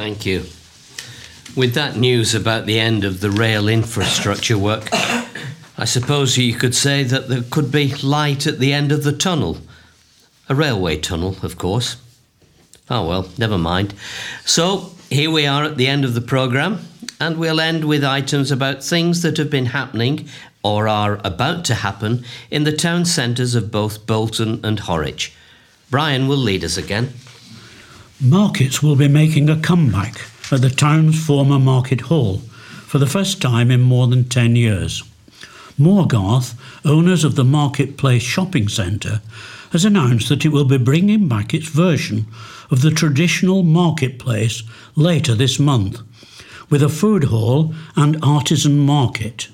Thank you. With that news about the end of the rail infrastructure work, I suppose you could say that there could be light at the end of the tunnel. A railway tunnel, of course. Oh well, never mind. So, here we are at the end of the programme, and we'll end with items about things that have been happening or are about to happen in the town centres of both Bolton and Horwich. Brian will lead us again. Markets will be making a comeback at the town's former market hall for the first time in more than 10 years. Moorgarth, owners of the Marketplace Shopping Centre, has announced that it will be bringing back its version of the traditional marketplace later this month, with a food hall and artisan market.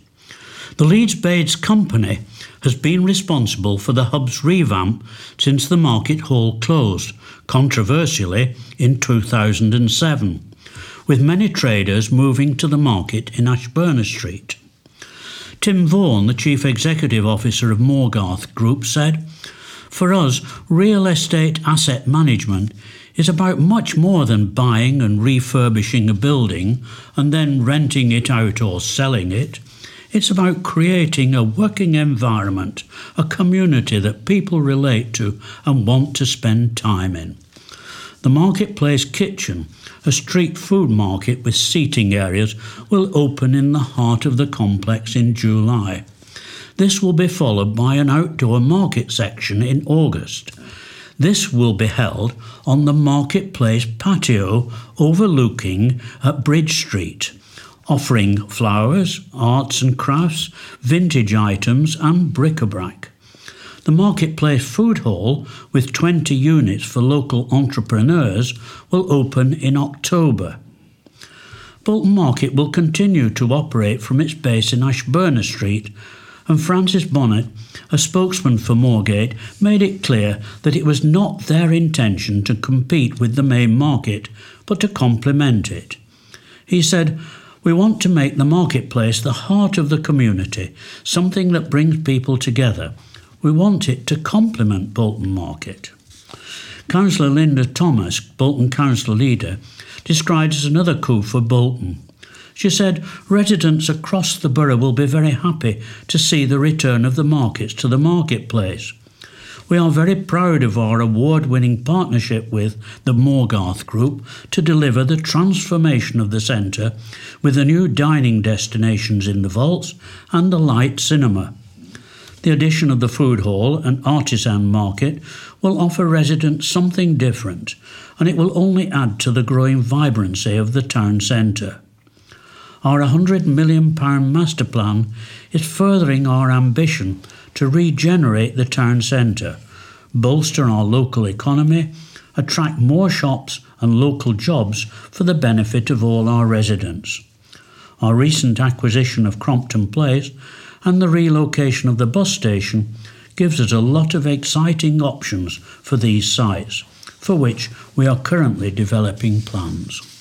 The Leeds Bades Company has been responsible for the hub's revamp since the market hall closed, controversially, in 2007, with many traders moving to the market in Ashburner Street. Tim Vaughan, the Chief Executive Officer of Moorgarth Group, said, For us, real estate asset management is about much more than buying and refurbishing a building and then renting it out or selling it. It's about creating a working environment, a community that people relate to and want to spend time in. The Marketplace Kitchen, a street food market with seating areas, will open in the heart of the complex in July. This will be followed by an outdoor market section in August. This will be held on the Marketplace patio overlooking at Bridge Street, offering flowers, arts and crafts, vintage items, and bric a brac. The Marketplace Food Hall, with 20 units for local entrepreneurs, will open in October. Bolton Market will continue to operate from its base in Ashburner Street, and Francis Bonnet, a spokesman for Moorgarth, made it clear that it was not their intention to compete with the main market, but to complement it. He said, We want to make the marketplace the heart of the community, something that brings people together. We want it to complement Bolton Market. Councillor Linda Thomas, Bolton Council leader, described as another coup for Bolton. She said residents across the borough will be very happy to see the return of the markets to the marketplace. We are very proud of our award winning partnership with the Moorgarth Group to deliver the transformation of the centre with the new dining destinations in the vaults and the light cinema. The addition of the food hall and artisan market will offer residents something different, and it will only add to the growing vibrancy of the town centre. Our £100 million master plan is furthering our ambition to regenerate the town centre, bolster our local economy, attract more shops and local jobs for the benefit of all our residents. Our recent acquisition of Crompton Place and the relocation of the bus station gives us a lot of exciting options for these sites, for which we are currently developing plans.